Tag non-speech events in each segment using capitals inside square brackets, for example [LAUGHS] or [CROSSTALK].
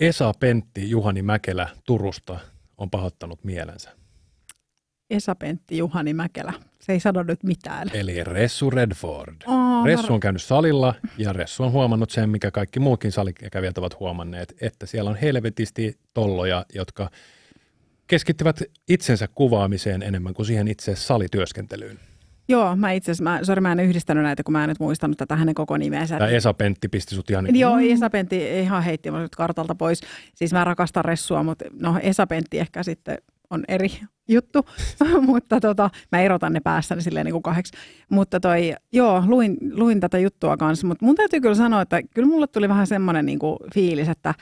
Esa Pentti Juhani Mäkelä Turusta on pahoittanut mielensä. Esa Pentti Juhani Mäkelä. Se ei sano nyt mitään. Eli Ressu Redford. Oh, Ressu on käynyt salilla ja Ressu on huomannut sen, mikä kaikki muutkin salikävijät ovat huomanneet, että siellä on helvetisti tolloja, jotka keskittyvät itsensä kuvaamiseen enemmän kuin siihen itse salityöskentelyyn. Joo, mä itse asiassa, mä, sorry, mä en yhdistänyt näitä, kun mä en nyt muistanut tätä hänen koko nimeensä. Tämä Esa Pentti pisti sut ihan... Niin Joo, Esa Pentti ihan heitti mut kartalta pois. Siis mä rakastan Ressua, mutta no Esa Pentti ehkä sitten on eri [LAUGHS] juttu, [LAUGHS] mutta tota, mä erotan ne päässäni silleen niin kuin kahdeksi. Mutta toi, joo, luin, luin tätä juttua kanssa, mutta mun täytyy kyllä sanoa, että kyllä mulle tuli vähän semmoinen niin kuin fiilis, että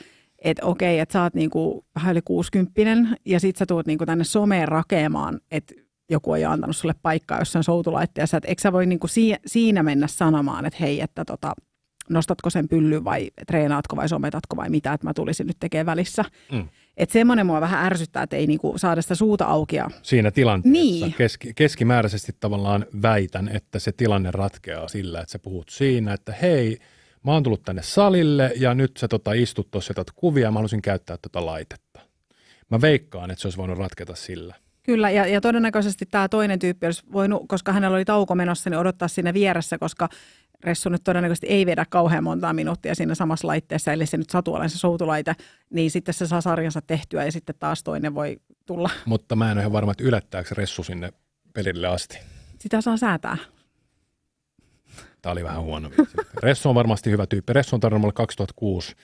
että okei, että sä oot niin kuin vähän yli 60 ja sit sä tuut niin kuin tänne someen rakeamaan, että joku on jo antanut sulle paikkaa jossain soutulaitteessa, että eikö sä voi niin kuin siinä mennä sanomaan, että hei, että tota, nostatko sen pyllyn vai treenaatko vai sometatko vai mitä, että mä tulisin nyt tekemään välissä. Mm. Että semmoinen mua vähän ärsyttää, että ei niinku saada sitä suuta auki. Siinä tilanteessa niin. keski, keskimääräisesti tavallaan väitän, että se tilanne ratkeaa sillä, että sä puhut siinä, että hei, mä oon tullut tänne salille ja nyt sä tota istut tuossa kuvia, mä haluaisin käyttää tota laitetta. Mä veikkaan, että se olisi voinut ratketa sillä. Kyllä, ja, ja todennäköisesti tämä toinen tyyppi olisi voinut, koska hänellä oli tauko menossa, niin odottaa siinä vieressä, koska Ressu nyt todennäköisesti ei vedä kauhean montaa minuuttia siinä samassa laitteessa, eli se nyt satu olen se soutulaite, niin sitten se saa sarjansa tehtyä ja sitten taas toinen voi tulla. Mutta mä en ole ihan varma, että yllättääkö Ressu sinne pelille asti. Sitä saa säätää. Tämä oli vähän huono. Ressu on varmasti hyvä tyyppi. Ressu on tarjonnut 2006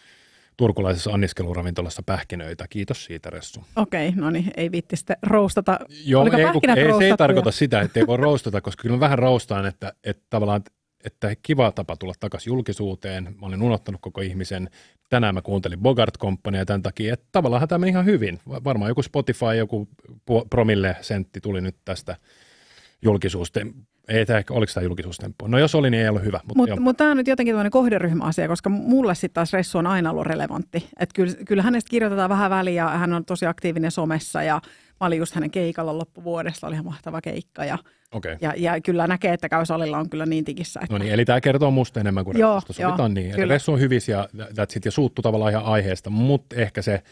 turkulaisessa anniskeluravintolassa pähkinöitä. Kiitos siitä, Ressu. Okei, okay, no niin, ei viitti sitten roustata. Joo, ei, ei, se ei tarkoita sitä, että ei voi roustata, koska kyllä mä vähän roustaan, että, että tavallaan että kiva tapa tulla takaisin julkisuuteen. Mä olin unohtanut koko ihmisen. Tänään mä kuuntelin Bogart Companyaa tämän takia, että tavallaan tämä meni ihan hyvin. Varmaan joku Spotify, joku promille sentti tuli nyt tästä julkisuusten ei tämä, oliko tämä julkisuustemppu? No jos oli, niin ei ollut hyvä. Mutta mut, mut tämä on nyt jotenkin tämmöinen kohderyhmäasia, koska mulle sitten taas Ressu on aina ollut relevantti. Että kyllä, kyllä hänestä kirjoitetaan vähän väliä, hän on tosi aktiivinen somessa ja mä olin just hänen keikalla loppuvuodesta, oli ihan mahtava keikka ja, okay. ja, ja kyllä näkee, että käy salilla on kyllä niin tikissä. Että... No niin, eli tämä kertoo musta enemmän kuin joo, Ressusta. Sovitaan niin. Kyllä. Ressu on hyvis ja that's it, ja suuttu tavallaan ihan aiheesta, mutta ehkä se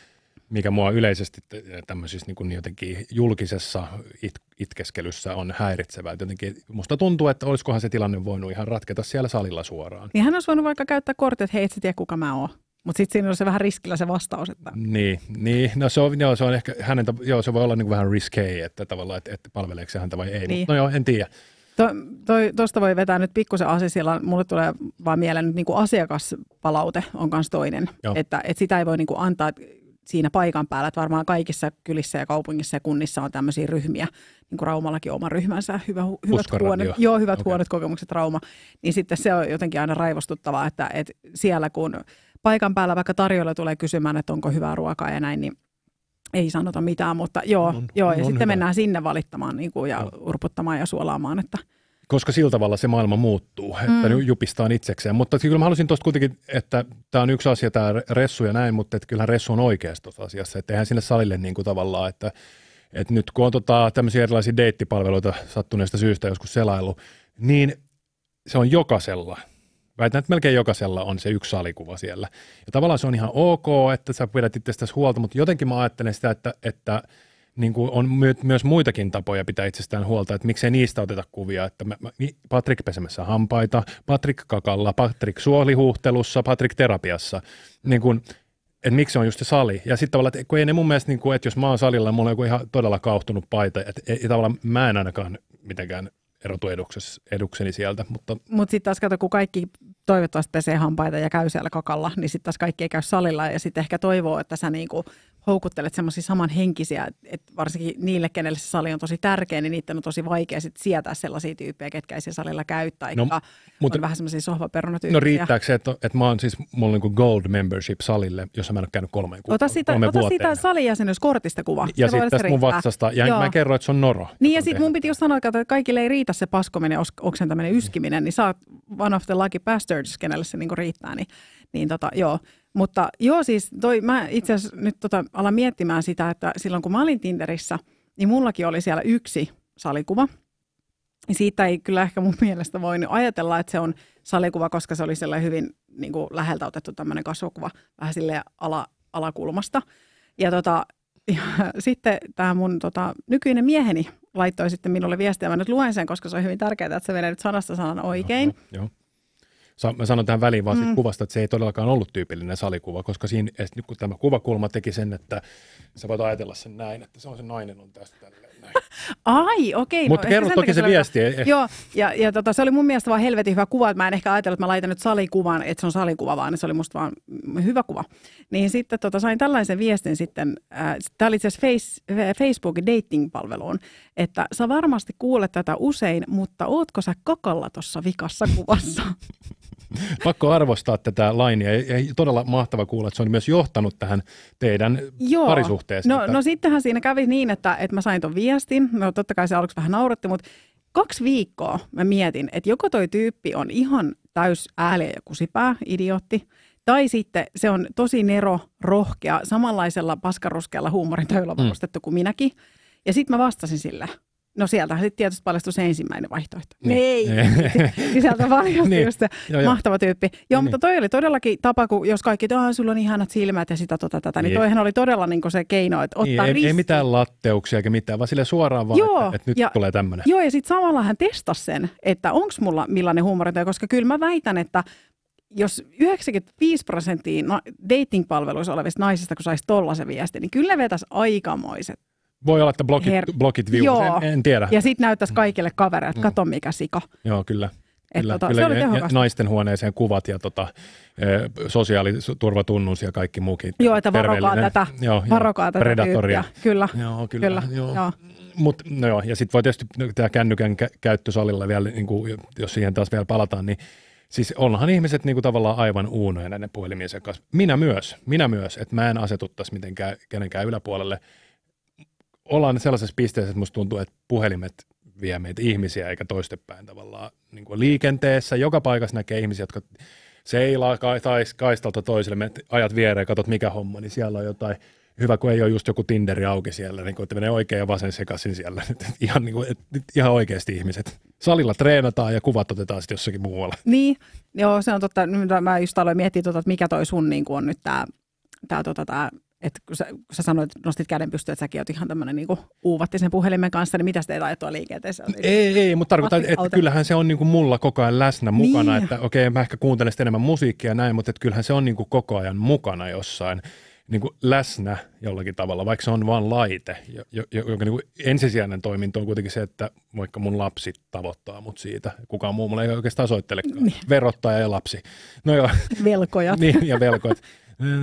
mikä mua yleisesti tämmöisissä niin kuin jotenkin julkisessa it, itkeskelyssä on häiritsevää. Jotenkin musta tuntuu, että olisikohan se tilanne voinut ihan ratketa siellä salilla suoraan. Niin hän olisi voinut vaikka käyttää kortit, että hei, et sä tiedä kuka mä oon. Mutta sitten siinä on se vähän riskillä se vastaus. Että... Niin, niin. No se on, joo, se on ehkä hänen, joo, se voi olla niin kuin vähän risky, että tavallaan, että, että palveleeko se häntä vai ei. Niin. Mutta no joo, en tiedä. Tuosta to, voi vetää nyt pikkusen asisilla. Mulle tulee vaan mieleen nyt niin kuin asiakaspalaute on myös toinen. Että, että sitä ei voi niin kuin antaa siinä paikan päällä, että varmaan kaikissa kylissä ja kaupungissa ja kunnissa on tämmöisiä ryhmiä, niin kuin Raumallakin oma ryhmänsä, hyvä, hyvät, huonot, joo, hyvät okay. huonot kokemukset Rauma, niin sitten se on jotenkin aina raivostuttavaa, että, että siellä kun paikan päällä vaikka tarjolla tulee kysymään, että onko hyvää ruokaa ja näin, niin ei sanota mitään, mutta joo, on, joo ja on sitten hyvä. mennään sinne valittamaan niin kuin, ja urputtamaan ja suolaamaan, että – koska sillä tavalla se maailma muuttuu, että mm. jupistaan itsekseen. Mutta kyllä mä haluaisin tuosta kuitenkin, että tämä on yksi asia, tämä ressu ja näin, mutta että kyllähän ressu on oikeassa tuossa asiassa, että eihän sinne salille niin kuin tavallaan, että, että nyt kun on tota, tämmöisiä erilaisia deittipalveluita sattuneesta syystä joskus selailu, niin se on jokaisella. Väitän, että melkein jokaisella on se yksi salikuva siellä. Ja tavallaan se on ihan ok, että sä pidät itsestäsi huolta, mutta jotenkin mä ajattelen sitä, että, että – niin kuin on my- myös muitakin tapoja pitää itsestään huolta, että miksei niistä oteta kuvia, että mä, mä, Patrick pesemässä hampaita, Patrick kakalla, Patrick suolihuhtelussa, Patrick terapiassa, niin kuin, että miksi on just se sali. Ja sitten tavallaan, että kun ei ne mun mielestä, niin kuin, että jos mä oon salilla, mulla on joku ihan todella kauhtunut paita, että että tavallaan mä en ainakaan mitenkään erotu edukseni sieltä. Mutta Mut sitten taas kato, kun kaikki toivottavasti pesee hampaita ja käy siellä kakalla, niin sitten taas kaikki ei käy salilla ja sitten ehkä toivoo, että sä niinku houkuttelet semmoisia samanhenkisiä, että varsinkin niille, kenelle se sali on tosi tärkeä, niin niiden on tosi vaikea sit sietää sellaisia tyyppejä, ketkä ei siellä salilla käy, tai no, mutta, on vähän semmoisia sohvaperunatyyppejä. No riittääkö se, että, että mä oon siis, mulla on niin gold membership salille, jossa mä en ole käynyt kolmeen kuukautta. Ota siitä, ota siitä salijäsenyyskortista kuva. Ja sitten tästä mun vatsasta, ja Joo. mä kerron, että se on noro. Niin ja sitten mun piti just sanoa, että kaikille ei riitä se paskominen, oksentaminen, yskiminen, niin sä oot one of the lucky bastards, kenelle se niinku riittää, niin, niin tota, joo. Mutta joo, siis toi, mä itse asiassa nyt tota, alan miettimään sitä, että silloin kun mä olin Tinderissä, niin mullakin oli siellä yksi salikuva. Ja siitä ei kyllä ehkä mun mielestä voinut ajatella, että se on salikuva, koska se oli sellainen hyvin niin kuin läheltä otettu tämmöinen kasvokuva, vähän sille ala, alakulmasta. Ja, tota, [LAUGHS] ja sitten tämä mun tota, nykyinen mieheni laittoi sitten minulle viestiä, mä nyt luen sen, koska se on hyvin tärkeää, että se menee nyt sanasta sanan oikein. Joo, joo. Mä sanon tähän väliin vaan mm. kuvasta, että se ei todellakaan ollut tyypillinen salikuva, koska siinä, kun tämä kuvakulma teki sen, että sä voit ajatella sen näin, että se on se nainen on tästä näin. [LAUGHS] Ai, okei. Mutta no, kerro toki se viesti. Ei, Joo, ja, ja tota, se oli mun mielestä vaan helvetin hyvä kuva, mä en ehkä ajatellut, että mä laitan nyt salikuvan, että se on salikuva, vaan se oli musta vaan hyvä kuva. Niin sitten tota, sain tällaisen viestin sitten, äh, tämä oli itse asiassa face, Facebook dating-palveluun, että sä varmasti kuulet tätä usein, mutta ootko sä kakalla tuossa vikassa kuvassa? [LAUGHS] [LAUGHS] Pakko arvostaa tätä lainia ja todella mahtava kuulla, että se on myös johtanut tähän teidän Joo. parisuhteeseen. No, no sittenhän siinä kävi niin, että, että mä sain ton viestin. No totta kai se aluksi vähän nauratti, mutta kaksi viikkoa mä mietin, että joko toi tyyppi on ihan täys ääliä ja kusipää, idiootti, tai sitten se on tosi nero, rohkea, samanlaisella paskaruskealla huumorin töillä varustettu mm. kuin minäkin. Ja sitten mä vastasin sille, No sieltähän sitten tietysti paljastui se ensimmäinen vaihtoehto. Niin. Ei, niin [LAUGHS] sieltä paljastui niin. just se joo, mahtava tyyppi. Joo, niin. mutta toi oli todellakin tapa, kun jos kaikki, että sulla on ihanat silmät ja sitä tota tätä, niin, niin toihan oli todella niin se keino, että ottaa niin, ei, ei, mitään latteuksia eikä mitään, vaan sille suoraan vaan, joo, että, että nyt ja, tulee tämmöinen. Joo, ja sitten samalla hän testasi sen, että onko mulla millainen huumorintaja, koska kyllä mä väitän, että jos 95 prosenttia dating-palveluissa olevista naisista, kun saisi tollaisen viestin, niin kyllä vetäisi aikamoiset voi olla, että blogit, Her- blogit views, en, en tiedä. Ja sitten näyttäisi kaikille kavereille, että kato mikä sika. Joo, kyllä. Kyllä, tota, kyllä, se oli ja naisten huoneeseen kuvat ja tota, e, sosiaaliturvatunnus ja kaikki muukin. Joo, että varokaa tätä, joo, varokaa tätä predatoria. Tyyppiä. Kyllä, joo, kyllä, kyllä joo. joo. Mut, no joo, ja sitten voi tietysti tämä kännykän kä- käyttö salilla vielä, niin kuin, jos siihen taas vielä palataan, niin siis onhan ihmiset niin kuin tavallaan aivan uunoja näiden puhelimien kanssa. Minä myös, minä myös, että mä en asetuttaisi mitenkään kenenkään yläpuolelle – ollaan sellaisessa pisteessä, että musta tuntuu, että puhelimet vie meitä ihmisiä eikä toistepäin tavallaan niin kuin liikenteessä. Joka paikassa näkee ihmisiä, jotka seilaa kaistalta toiselle, me ajat viereen, katsot mikä homma, niin siellä on jotain, hyvä kun ei ole just joku Tinderi auki siellä, niin kuin, että menee oikein ja vasen sekaisin siellä. [LAUGHS] ihan, niin kuin, että ihan oikeasti ihmiset. Salilla treenataan ja kuvat otetaan sitten jossakin muualla. Niin, joo se on totta. Mä just aloin miettiä, tota, että mikä toi sun niin on nyt tämä tää, tota, tää että kun sä, kun sä sanoit, nostit käden pystyyn, että säkin oot ihan tämmöinen niin uuvatti sen puhelimen kanssa, niin mitä teet ajettua liikenteessä? Ei, ei, mutta tarkoitan, että, kyllähän se on niin kuin mulla koko ajan läsnä mukana, niin. että okei, okay, mä ehkä kuuntelen enemmän musiikkia ja näin, mutta että kyllähän se on niin kuin koko ajan mukana jossain niin kuin läsnä jollakin tavalla, vaikka se on vain laite, joka niin kuin ensisijainen toiminto on kuitenkin se, että vaikka mun lapsi tavoittaa mut siitä, kukaan muu mulle ei oikeastaan soittelekaan, niin. verottaja ja lapsi. No joo. Velkojat. niin, ja velkojat.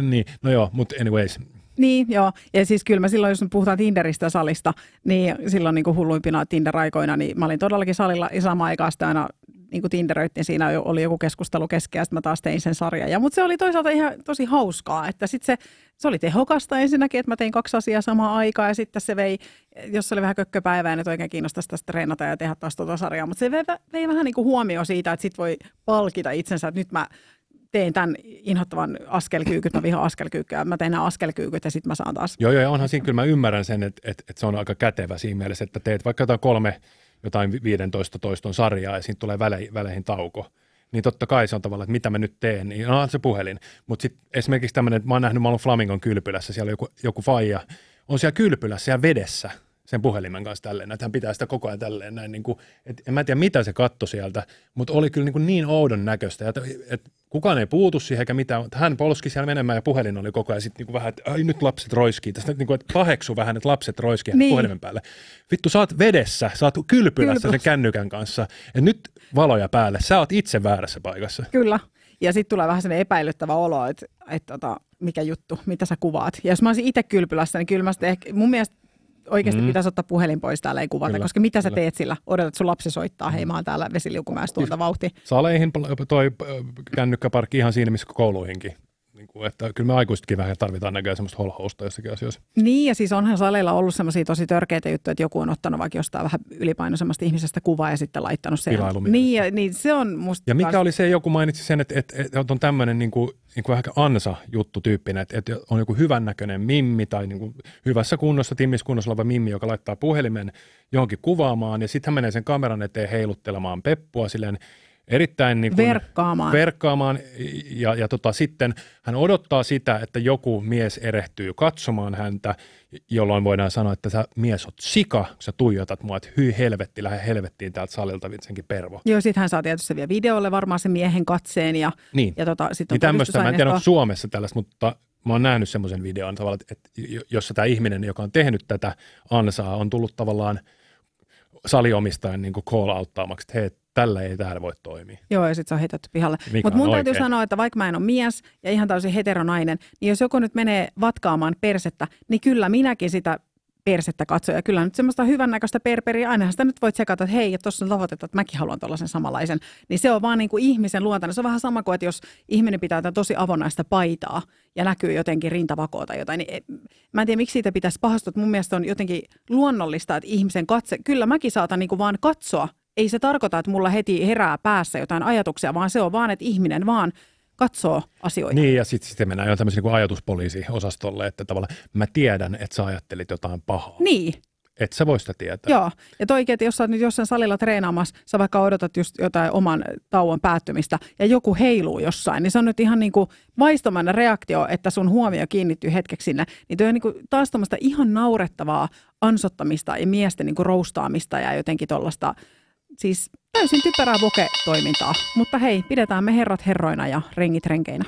Niin, no joo, mutta anyways. Niin, joo. Ja siis kyllä mä silloin, jos me puhutaan Tinderistä salista, niin silloin niin kuin hulluimpina Tinder-aikoina, niin mä olin todellakin salilla ja samaan aikaan sitä aina niin kuin Tinderöittiin, siinä oli joku keskustelu keskeä, sitten mä taas tein sen sarjan. Ja, mutta se oli toisaalta ihan tosi hauskaa, että sitten se, se oli tehokasta ensinnäkin, että mä tein kaksi asiaa samaan aikaan, ja sitten se vei, jos se oli vähän kökköpäivää, niin oikein kiinnostaisi tästä treenata ja tehdä taas tuota sarjaa, mutta se vei, vei vähän niin kuin huomio siitä, että sitten voi palkita itsensä, että nyt mä teen tämän inhottavan askelkyykyt, mä vihaan askelkyykkyä, mä teen nämä askelkyykyt ja sitten mä saan taas. Joo, joo, onhan siinä kyllä. Mä ymmärrän sen, että, että, että se on aika kätevä siinä mielessä, että teet vaikka jotain kolme, jotain 15 toiston sarjaa ja siitä tulee väleihin, väleihin tauko. Niin totta kai se on tavallaan, että mitä mä nyt teen, niin on se puhelin. Mutta sitten esimerkiksi tämmöinen, että mä oon nähnyt, mä oon Flamingon kylpylässä, siellä joku, joku faija, on siellä kylpylässä ja vedessä sen puhelimen kanssa tälleen, että hän pitää sitä koko ajan tälleen näin, niin kuin, et en mä tiedä mitä se katto sieltä, mutta oli kyllä niin, kuin niin oudon näköistä, että, että kukaan ei puutu siihen eikä mitään, mutta hän polski siellä menemään ja puhelin oli koko ajan sitten niin vähän, että ai nyt lapset roiskii, tästä niin kuin, että paheksu vähän, että lapset roiskii niin. puhelimen päälle. Vittu, sä oot vedessä, sä oot kylpylässä Kylpyläs. sen kännykän kanssa, ja nyt valoja päälle, sä oot itse väärässä paikassa. Kyllä, ja sitten tulee vähän sellainen epäilyttävä olo, että, että, että mikä juttu, mitä sä kuvaat. Ja jos mä olisin itse kylpylässä, niin kyllä mä ehkä, mun mielestä oikeasti mm. pitäisi ottaa puhelin pois täällä ei kuvata, kyllä, koska mitä kyllä. sä teet sillä? Odotat, että sun lapsi soittaa, hei mä oon täällä vesiliukumäessä tuolta vauhti. Saleihin toi kännykkäparkki ihan siinä, missä kouluihinkin kuin, että kyllä me aikuisetkin vähän tarvitaan näköjään semmoista holhousta jossakin asioissa. Niin, ja siis onhan saleilla ollut semmoisia tosi törkeitä juttuja, että joku on ottanut vaikka jostain vähän ylipainoisemmasta ihmisestä kuvaa ja sitten laittanut sen. Niin, ja, niin se on musta... Ja mikä kans... oli se, joku mainitsi sen, että, että, että on tämmöinen niin kuin, niin kuin ehkä ansa-juttu tyyppinen, että, että on joku hyvännäköinen mimmi tai niin kuin hyvässä kunnossa, timmiskunnossa oleva mimmi, joka laittaa puhelimen johonkin kuvaamaan ja sitten hän menee sen kameran eteen heiluttelemaan peppua silleen, erittäin niin kuin Verkkaamaan. verkkaamaan ja, ja tota, sitten hän odottaa sitä, että joku mies erehtyy katsomaan häntä, jolloin voidaan sanoa, että sä mies oot sika, kun sä tuijotat mua, että hyi helvetti, lähde helvettiin täältä salilta Vincenkin pervo. Joo, sit hän saa tietysti vielä videolle varmaan se miehen katseen ja, Niin. ja tota, sit on Niin tämmöistä, mä en tiedä, onko. Suomessa tällaista, mutta mä oon nähnyt semmoisen videon tavallaan, että jossa tämä ihminen, joka on tehnyt tätä ansaa, on tullut tavallaan salinomistajan niin call outtaamaksi, että hei, tällä ei täällä voi toimia. Joo, ja sitten se on heitetty pihalle. Mutta mun täytyy sanoa, että vaikka mä en ole mies ja ihan täysin heteronainen, niin jos joku nyt menee vatkaamaan persettä, niin kyllä minäkin sitä persettä katsoa. Ja kyllä nyt semmoista hyvännäköistä perperiä, ainahan sitä nyt voit sekata, että hei, tuossa on tavoitetta, että mäkin haluan tuollaisen samanlaisen. Niin se on vaan niin kuin ihmisen luontainen. Se on vähän sama kuin, että jos ihminen pitää tätä tosi avonaista paitaa ja näkyy jotenkin rintavakoa tai jotain, niin e- mä en tiedä, miksi siitä pitäisi pahastua. Mun mielestä on jotenkin luonnollista, että ihmisen katse, kyllä mäkin saatan niin kuin vaan katsoa. Ei se tarkoita, että mulla heti herää päässä jotain ajatuksia, vaan se on vaan, että ihminen vaan katsoo asioita. Niin, ja sitten sit mennään jo tämmöisen niin ajatuspoliisi-osastolle, että tavallaan mä tiedän, että sä ajattelit jotain pahaa. Niin, Et sä voi sitä tietää. Joo, ja toikin, että jos sä oot nyt jossain salilla treenaamassa, sä vaikka odotat just jotain oman tauon päättymistä ja joku heiluu jossain, niin se on nyt ihan niin kuin vaistomainen reaktio, että sun huomio kiinnittyy hetkeksi sinne. Niin toi on niin kuin taas tämmöistä ihan naurettavaa ansottamista ja miesten niin kuin roustaamista ja jotenkin tuollaista, Siis täysin typerää voke-toimintaa, mutta hei, pidetään me herrat herroina ja rengit renkeinä.